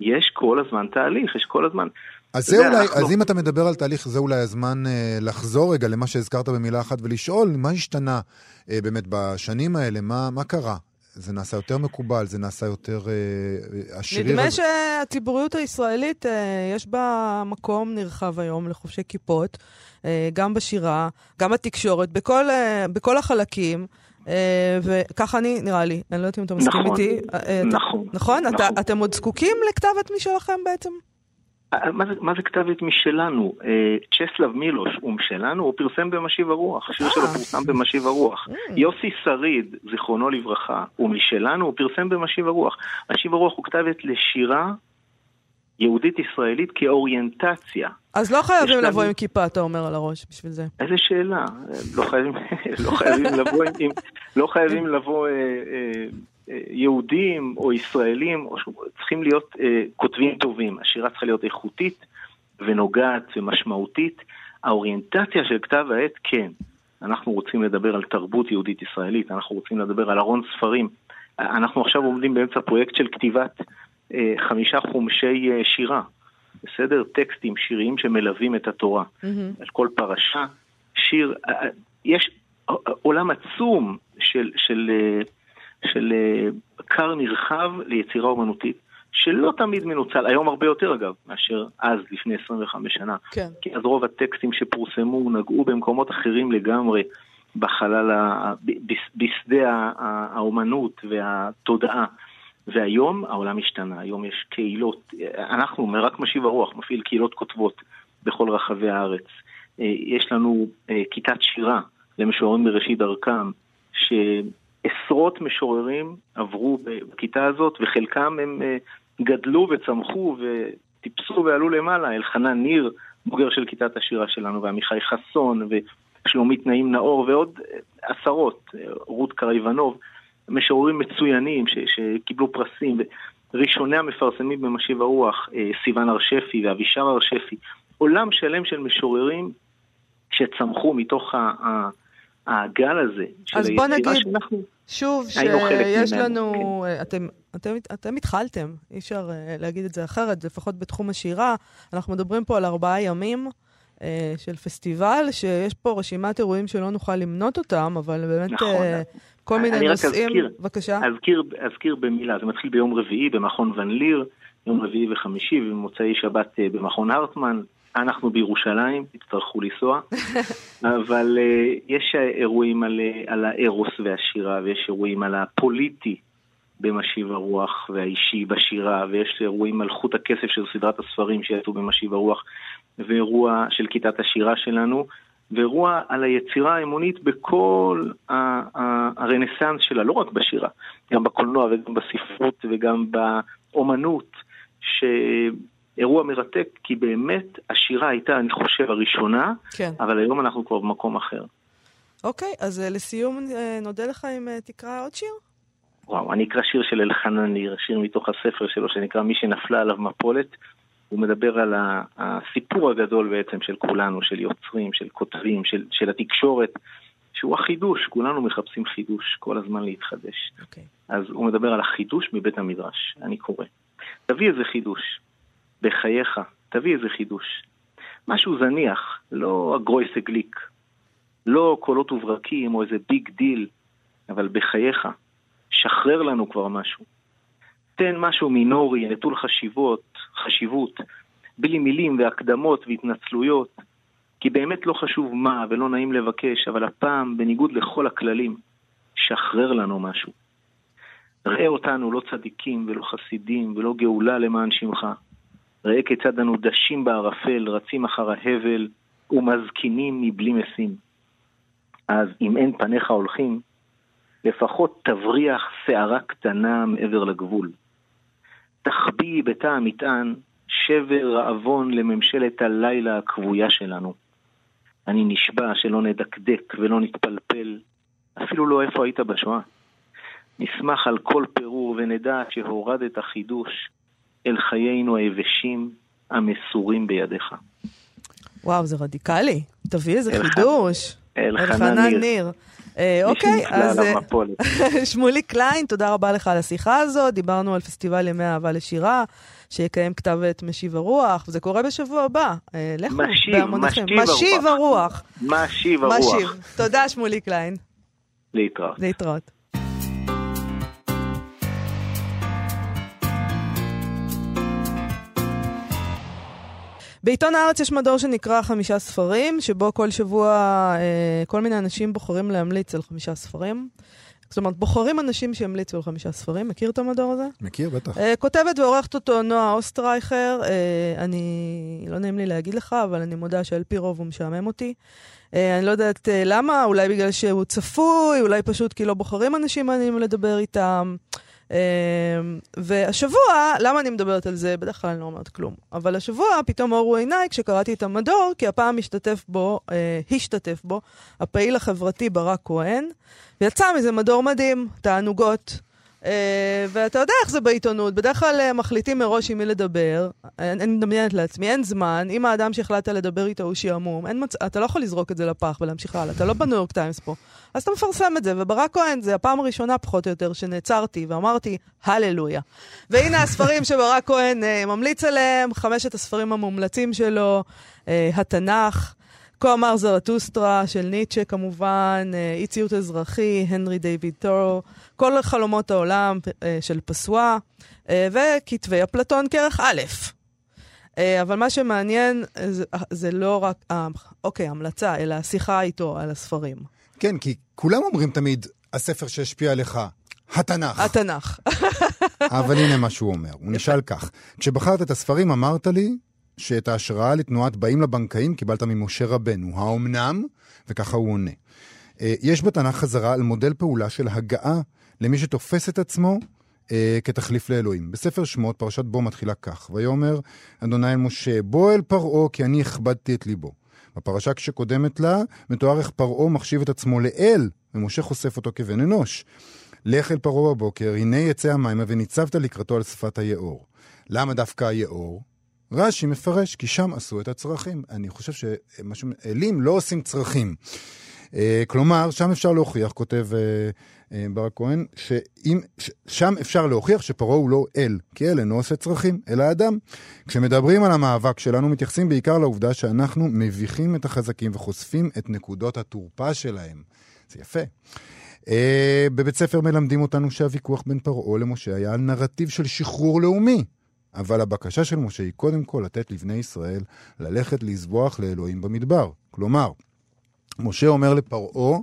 יש כל הזמן תהליך, יש כל הזמן. אז זה יודע, אולי, אנחנו- אז אם אתה מדבר על תהליך, זה אולי הזמן אה, לחזור רגע למה שהזכרת במילה אחת ולשאול, מה השתנה אה, באמת בשנים האלה, מה, מה קרה? זה נעשה יותר מקובל, זה נעשה יותר... אה, אה, השריר נדמה הזה- שהציבוריות הישראלית, אה, יש בה מקום נרחב היום לחובשי כיפות, אה, גם בשירה, גם בתקשורת, בכל, אה, בכל החלקים. אה, וככה אני, נראה לי, אני לא יודעת אם אתה מסכים נכון, איתי. אה, אתה- נכון, נכון? אתה- נכון. אתם עוד זקוקים לכתב עת משלכם בעצם? אה, מה זה, מה זה כתב עת משלנו? אה, צ'סלב מילוש הוא משלנו, הוא פרסם במשיב הרוח, השיר שלו אה. פורסם במשיב הרוח. יוסי שריד, זיכרונו לברכה, הוא משלנו, הוא פרסם במשיב הרוח. משיב הרוח הוא כתב עת לשירה יהודית ישראלית כאוריינטציה. אז לא חייבים לנו- לבוא עם כיפה, אתה אומר, על הראש בשביל זה. איזה שאלה, לא חייבים, לא חייבים לבוא עם, לא חייבים לבוא אה, אה, אה, יהודים או ישראלים, או ש- צריכים להיות אה, כותבים טובים. השירה צריכה להיות איכותית ונוגעת ומשמעותית. האוריינטציה של כתב העת, כן. אנחנו רוצים לדבר על תרבות יהודית ישראלית, אנחנו רוצים לדבר על ארון ספרים. אנחנו עכשיו עומדים באמצע פרויקט של כתיבת אה, חמישה חומשי אה, שירה. בסדר? טקסטים שיריים שמלווים את התורה. מהמם. על כל פרשה, שיר, אה, אה, יש עולם עצום של, של, אה, של אה, כר נרחב ליצירה אומנותית, שלא תמיד מנוצל, היום הרבה יותר אגב, מאשר אז, לפני 25 שנה. כן. כי אז רוב הטקסטים שפורסמו נגעו במקומות אחרים לגמרי, בחלל, ה- בשדה האומנות והתודעה. והיום העולם השתנה, היום יש קהילות, אנחנו, רק משיב הרוח, מפעיל קהילות כותבות בכל רחבי הארץ. אה, יש לנו אה, כיתת שירה למשוררים בראשית דרכם, שעשרות משוררים עברו בכיתה הזאת, וחלקם הם אה, גדלו וצמחו וטיפסו ועלו למעלה. אלחנן ניר, בוגר של כיתת השירה שלנו, ועמיחי חסון, ושלומית נעים נאור, ועוד אה, עשרות, אה, רות קרייבנוב. משוררים מצוינים ש, שקיבלו פרסים, ראשוני המפרסמים במשיב הרוח, סיון הר שפי ואבישר הר שפי, עולם שלם של משוררים שצמחו מתוך ה, הגל הזה של אז בוא היצירה נגיד- שאנחנו... שוב, שיש לנו, אה, אתם, אתם, אתם התחלתם, אי אפשר אה, להגיד את זה אחרת, לפחות בתחום השירה. אנחנו מדברים פה על ארבעה ימים אה, של פסטיבל, שיש פה רשימת אירועים שלא נוכל למנות אותם, אבל באמת נכון. אה, כל אני מיני רק נושאים. אזכיר. בבקשה. אזכיר, אזכיר במילה, זה מתחיל ביום רביעי במכון ון ליר, יום רביעי וחמישי, ובמוצאי שבת במכון הרטמן. אנחנו בירושלים, תצטרכו לנסוע, אבל אה, יש אירועים על, אה, על הארוס והשירה, ויש אירועים על הפוליטי במשיב הרוח והאישי בשירה, ויש אירועים על חוט הכסף של סדרת הספרים שיצאו במשיב הרוח, ואירוע של כיתת השירה שלנו, ואירוע על היצירה האמונית בכל הרנסאנס שלה, לא רק בשירה, גם בקולנוע וגם בספרות וגם באומנות, שאירוע מרתק, כי באמת השירה הייתה, אני חושב, הראשונה, כן. אבל היום אנחנו כבר במקום אחר. אוקיי, אז אה, לסיום אה, נודה לך אם אה, תקרא עוד שיר. וואו, אני אקרא שיר של אלחנן ניר, שיר מתוך הספר שלו שנקרא מי שנפלה עליו מפולת. הוא מדבר על הסיפור הגדול בעצם של כולנו, של יוצרים, של כותבים, של, של התקשורת, שהוא החידוש, כולנו מחפשים חידוש, כל הזמן להתחדש. אוקיי. אז הוא מדבר על החידוש מבית המדרש, אני קורא. תביא איזה חידוש, בחייך, תביא איזה חידוש. משהו זניח, לא הגרויסע גליק, לא קולות וברקים או איזה big deal, אבל בחייך, שחרר לנו כבר משהו. תן משהו מינורי, נטול חשיבות, חשיבות, בלי מילים והקדמות והתנצלויות, כי באמת לא חשוב מה ולא נעים לבקש, אבל הפעם, בניגוד לכל הכללים, שחרר לנו משהו. ראה אותנו לא צדיקים ולא חסידים ולא גאולה למען שמך. ראה כיצד אנו דשים בערפל, רצים אחר ההבל ומזקינים מבלי משים. אז אם אין פניך הולכים, לפחות תבריח שערה קטנה מעבר לגבול. תחביא בתא המטען שבר רעבון לממשלת הלילה הכבויה שלנו. אני נשבע שלא נדקדק ולא נתפלפל, אפילו לא איפה היית בשואה. נשמח על כל פירור ונדע שהורדת חידוש אל חיינו היבשים המסורים בידיך. וואו, זה רדיקלי. תביא איזה אלחנן- חידוש. אלחנן ניר. ניר. אה, אוקיי, אז אה. שמולי קליין, תודה רבה לך על השיחה הזאת. דיברנו על פסטיבל ימי אהבה לשירה, שיקיים כתב עת משיב הרוח, וזה קורה בשבוע הבא. אה, לכו משיב, בהמוניכם. משיב משיב הרוח. משיב משיב. הרוח. תודה, שמולי קליין. להתראות. להתראות. בעיתון הארץ יש מדור שנקרא חמישה ספרים, שבו כל שבוע אה, כל מיני אנשים בוחרים להמליץ על חמישה ספרים. זאת אומרת, בוחרים אנשים שימליצו על חמישה ספרים. מכיר את המדור הזה? מכיר, בטח. אה, כותבת ועורכת אותו נועה אוסטרייכר. אה, אני, לא נעים לי להגיד לך, אבל אני מודה שעל פי רוב הוא משעמם אותי. אה, אני לא יודעת אה, למה, אולי בגלל שהוא צפוי, אולי פשוט כי לא בוחרים אנשים מעניינים לדבר איתם. והשבוע, למה אני מדברת על זה? בדרך כלל אני לא אומרת כלום. אבל השבוע פתאום אורו עיניי כשקראתי את המדור, כי הפעם השתתף בו, אה, השתתף בו, הפעיל החברתי ברק כהן, ויצא מזה מדור מדהים, תענוגות. Uh, ואתה יודע איך זה בעיתונות, בדרך כלל uh, מחליטים מראש עם מי לדבר, אני, מדמיינת לעצמי, אין זמן, אם האדם שהחלטת לדבר איתו הוא שעמום, מצ... אתה לא יכול לזרוק את זה לפח ולהמשיך הלאה, אתה לא בניו יורק טיימס פה. אז אתה מפרסם את זה, וברק כהן זה הפעם הראשונה פחות או יותר שנעצרתי ואמרתי, הללויה. והנה הספרים שברק כהן uh, ממליץ עליהם, חמשת הספרים המומלצים שלו, התנ"ך, כה אמר זרטוסטרה של ניטשה כמובן, אי ציות אזרחי, הנרי דיוויד טורו, כל חלומות העולם אה, של פסואה, אה, וכתבי אפלטון כרך א'. אה, אבל מה שמעניין זה, זה לא רק, אוקיי, המלצה, אלא השיחה איתו על הספרים. כן, כי כולם אומרים תמיד, הספר שהשפיע עליך, התנ"ך. התנ"ך. אבל הנה מה שהוא אומר, הוא נשאל כך, כשבחרת את הספרים אמרת לי שאת ההשראה לתנועת באים לבנקאים קיבלת ממשה רבנו, האומנם? וככה הוא עונה. יש בתנ"ך חזרה על מודל פעולה של הגעה למי שתופס את עצמו אה, כתחליף לאלוהים. בספר שמות, פרשת בו מתחילה כך, ויאמר אדוני אל משה, בוא אל פרעה כי אני הכבדתי את ליבו. בפרשה שקודמת לה, מתואר איך פרעה מחשיב את עצמו לאל, ומשה חושף אותו כבן אנוש. לך אל פרעה בבוקר, הנה יצא המימה וניצבת לקראתו על שפת היאור. למה דווקא היאור? רש"י מפרש, כי שם עשו את הצרכים. אני חושב שאלים לא עושים צרכים. אה, כלומר, שם אפשר להוכיח, כותב אה, אה, ברק כהן, ששם אפשר להוכיח שפרעה הוא לא אל, כי אל אינו עושה צרכים, אלא אדם. כשמדברים על המאבק שלנו, מתייחסים בעיקר לעובדה שאנחנו מביכים את החזקים וחושפים את נקודות התורפה שלהם. זה יפה. Uh, בבית ספר מלמדים אותנו שהוויכוח בין פרעה למשה היה על נרטיב של שחרור לאומי. אבל הבקשה של משה היא קודם כל לתת לבני ישראל ללכת לזבוח לאלוהים במדבר. כלומר, משה אומר לפרעה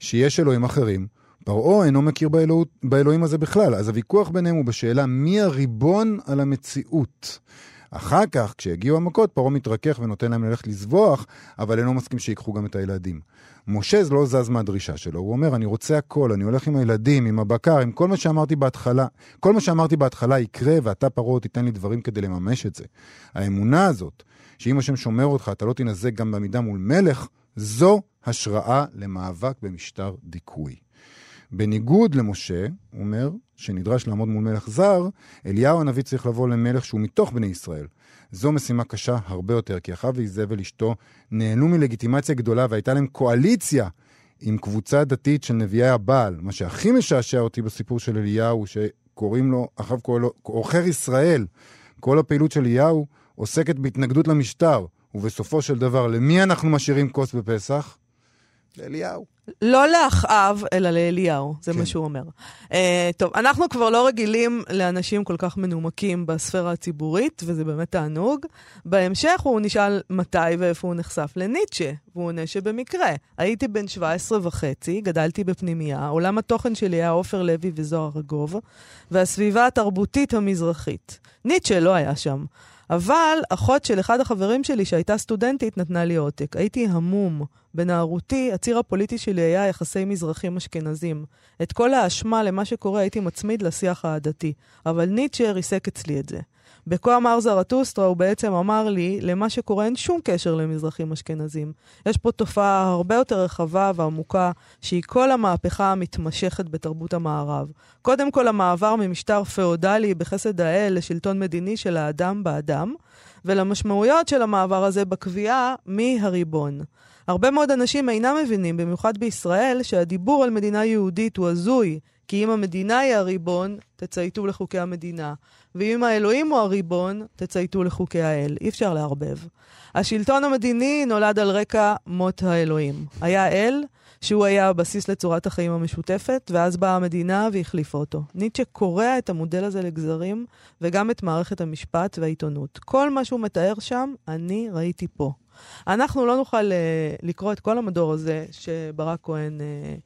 שיש אלוהים אחרים, פרעה אינו מכיר באלוה, באלוהים הזה בכלל, אז הוויכוח ביניהם הוא בשאלה מי הריבון על המציאות. אחר כך, כשהגיעו המכות, פרעה מתרכך ונותן להם ללכת לזבוח, אבל אינו מסכים שיקחו גם את הילדים. משה לא זז מהדרישה שלו, הוא אומר, אני רוצה הכל, אני הולך עם הילדים, עם הבקר, עם כל מה שאמרתי בהתחלה. כל מה שאמרתי בהתחלה יקרה, ואתה פרעה תיתן לי דברים כדי לממש את זה. האמונה הזאת, שאם השם שומר אותך, אתה לא תינזק גם בעמידה מול מלך, זו השראה למאבק במשטר דיכוי. בניגוד למשה, הוא אומר, שנדרש לעמוד מול מלך זר, אליהו הנביא צריך לבוא למלך שהוא מתוך בני ישראל. זו משימה קשה הרבה יותר, כי אחיו ואיזבל אשתו נהנו מלגיטימציה גדולה והייתה להם קואליציה עם קבוצה דתית של נביאי הבעל. מה שהכי משעשע אותי בסיפור של אליהו, שקוראים לו, אחריו קוראים לו עוכר ישראל. כל הפעילות של אליהו עוסקת בהתנגדות למשטר, ובסופו של דבר, למי אנחנו משאירים כוס בפסח? לאליהו. לא לאחאב, אלא לאליהו, זה כן. מה שהוא אומר. Uh, טוב, אנחנו כבר לא רגילים לאנשים כל כך מנומקים בספירה הציבורית, וזה באמת תענוג. בהמשך הוא נשאל מתי ואיפה הוא נחשף לניטשה, והוא עונה שבמקרה. הייתי בן 17 וחצי, גדלתי בפנימייה, עולם התוכן שלי היה עופר לוי וזוהר ארגוב, והסביבה התרבותית המזרחית. ניטשה לא היה שם. אבל אחות של אחד החברים שלי, שהייתה סטודנטית, נתנה לי עותק. הייתי המום. בנערותי, הציר הפוליטי שלי היה יחסי מזרחים-אשכנזים. את כל האשמה למה שקורה הייתי מצמיד לשיח העדתי. אבל ניטשה ריסק אצלי את זה. בכה אמר זרטוסטרה הוא בעצם אמר לי, למה שקורה אין שום קשר למזרחים אשכנזים. יש פה תופעה הרבה יותר רחבה ועמוקה, שהיא כל המהפכה המתמשכת בתרבות המערב. קודם כל המעבר ממשטר פאודלי בחסד האל לשלטון מדיני של האדם באדם, ולמשמעויות של המעבר הזה בקביעה מי הריבון. הרבה מאוד אנשים אינם מבינים, במיוחד בישראל, שהדיבור על מדינה יהודית הוא הזוי, כי אם המדינה היא הריבון, תצייתו לחוקי המדינה. ואם האלוהים הוא הריבון, תצייתו לחוקי האל. אי אפשר לערבב. השלטון המדיני נולד על רקע מות האלוהים. היה אל, שהוא היה הבסיס לצורת החיים המשותפת, ואז באה המדינה והחליפה אותו. ניטשה קורע את המודל הזה לגזרים, וגם את מערכת המשפט והעיתונות. כל מה שהוא מתאר שם, אני ראיתי פה. אנחנו לא נוכל uh, לקרוא את כל המדור הזה שברק כהן uh,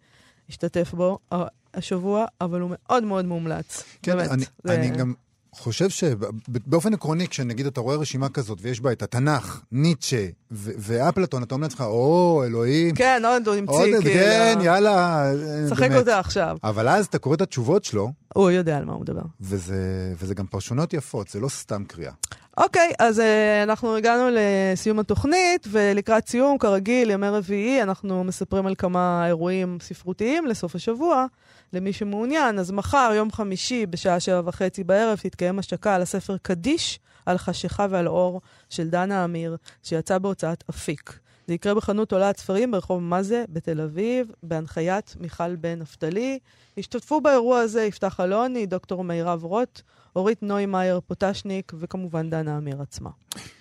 השתתף בו uh, השבוע, אבל הוא מאוד מאוד מומלץ. כן, באמת. אני, זה... אני גם... חושב שבאופן עקרוני, כשנגיד אתה רואה רשימה כזאת ויש בה את התנ"ך, ניטשה ו- ואפלטון, אתה אומר לעצמך, או, אלוהים. כן, עוד הוא עוד, המציא, כאילו. כן, יאללה. שחק. אותה עכשיו. אבל אז אתה קורא את התשובות שלו, הוא יודע על מה הוא מדבר. וזה, וזה גם פרשנות יפות, זה לא סתם קריאה. אוקיי, אז אה, אנחנו הגענו לסיום התוכנית, ולקראת סיום, כרגיל, ימי רביעי, אנחנו מספרים על כמה אירועים ספרותיים לסוף השבוע, למי שמעוניין. אז מחר, יום חמישי, בשעה שבע וחצי בערב, תתקיים השקה על הספר קדיש, על חשיכה ועל אור, של דנה אמיר, שיצא בהוצאת אפיק. זה יקרה בחנות עולת ספרים ברחוב מזה בתל אביב, בהנחיית מיכל בן נפתלי. השתתפו באירוע הזה יפתח אלוני, דוקטור מירב רוט, אורית נוימאייר פוטשניק, וכמובן דנה אמיר עצמה.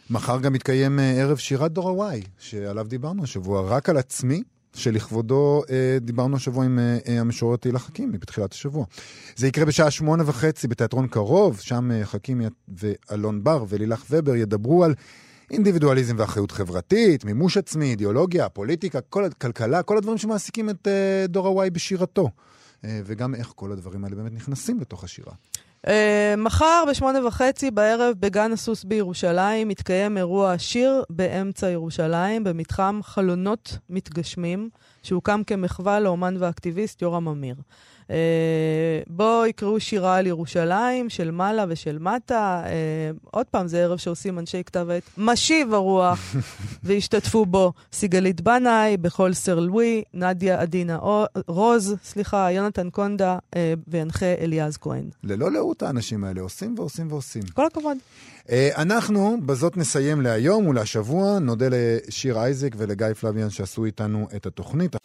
מחר גם יתקיים אה, ערב שירת דור ה-Y, שעליו דיברנו השבוע, רק על עצמי, שלכבודו אה, דיברנו השבוע עם אה, אה, המשורר תהילה חכימי בתחילת השבוע. זה יקרה בשעה שמונה וחצי בתיאטרון קרוב, שם אה, חכימי ואלון בר ולילך ובר ידברו על אינדיבידואליזם ואחריות חברתית, מימוש עצמי, אידיאולוגיה, פוליטיקה, כל הכלכלה, כל הדברים שמעסיקים את אה, דור ה-Y בשירתו. אה, וגם איך כל הדברים האלה באמת נכנסים לתוך השירה. Uh, מחר בשמונה וחצי בערב בגן הסוס בירושלים יתקיים אירוע שיר באמצע ירושלים במתחם חלונות מתגשמים, שהוקם כמחווה לאומן ואקטיביסט יורם אמיר. Uh, בו יקראו שירה על ירושלים, של מעלה ושל מטה. Uh, עוד פעם, זה ערב שעושים אנשי כתב עת משיב הרוח, והשתתפו בו סיגלית בנאי, בכל סר לואי, נדיה עדינה רוז, סליחה, יונתן קונדה uh, וינחה אליעז כהן. ללא לאות האנשים האלה עושים ועושים ועושים. כל הכבוד. אה, אנחנו בזאת נסיים להיום ולשבוע. נודה לשיר אייזק ולגיא פלוויאן שעשו איתנו את התוכנית.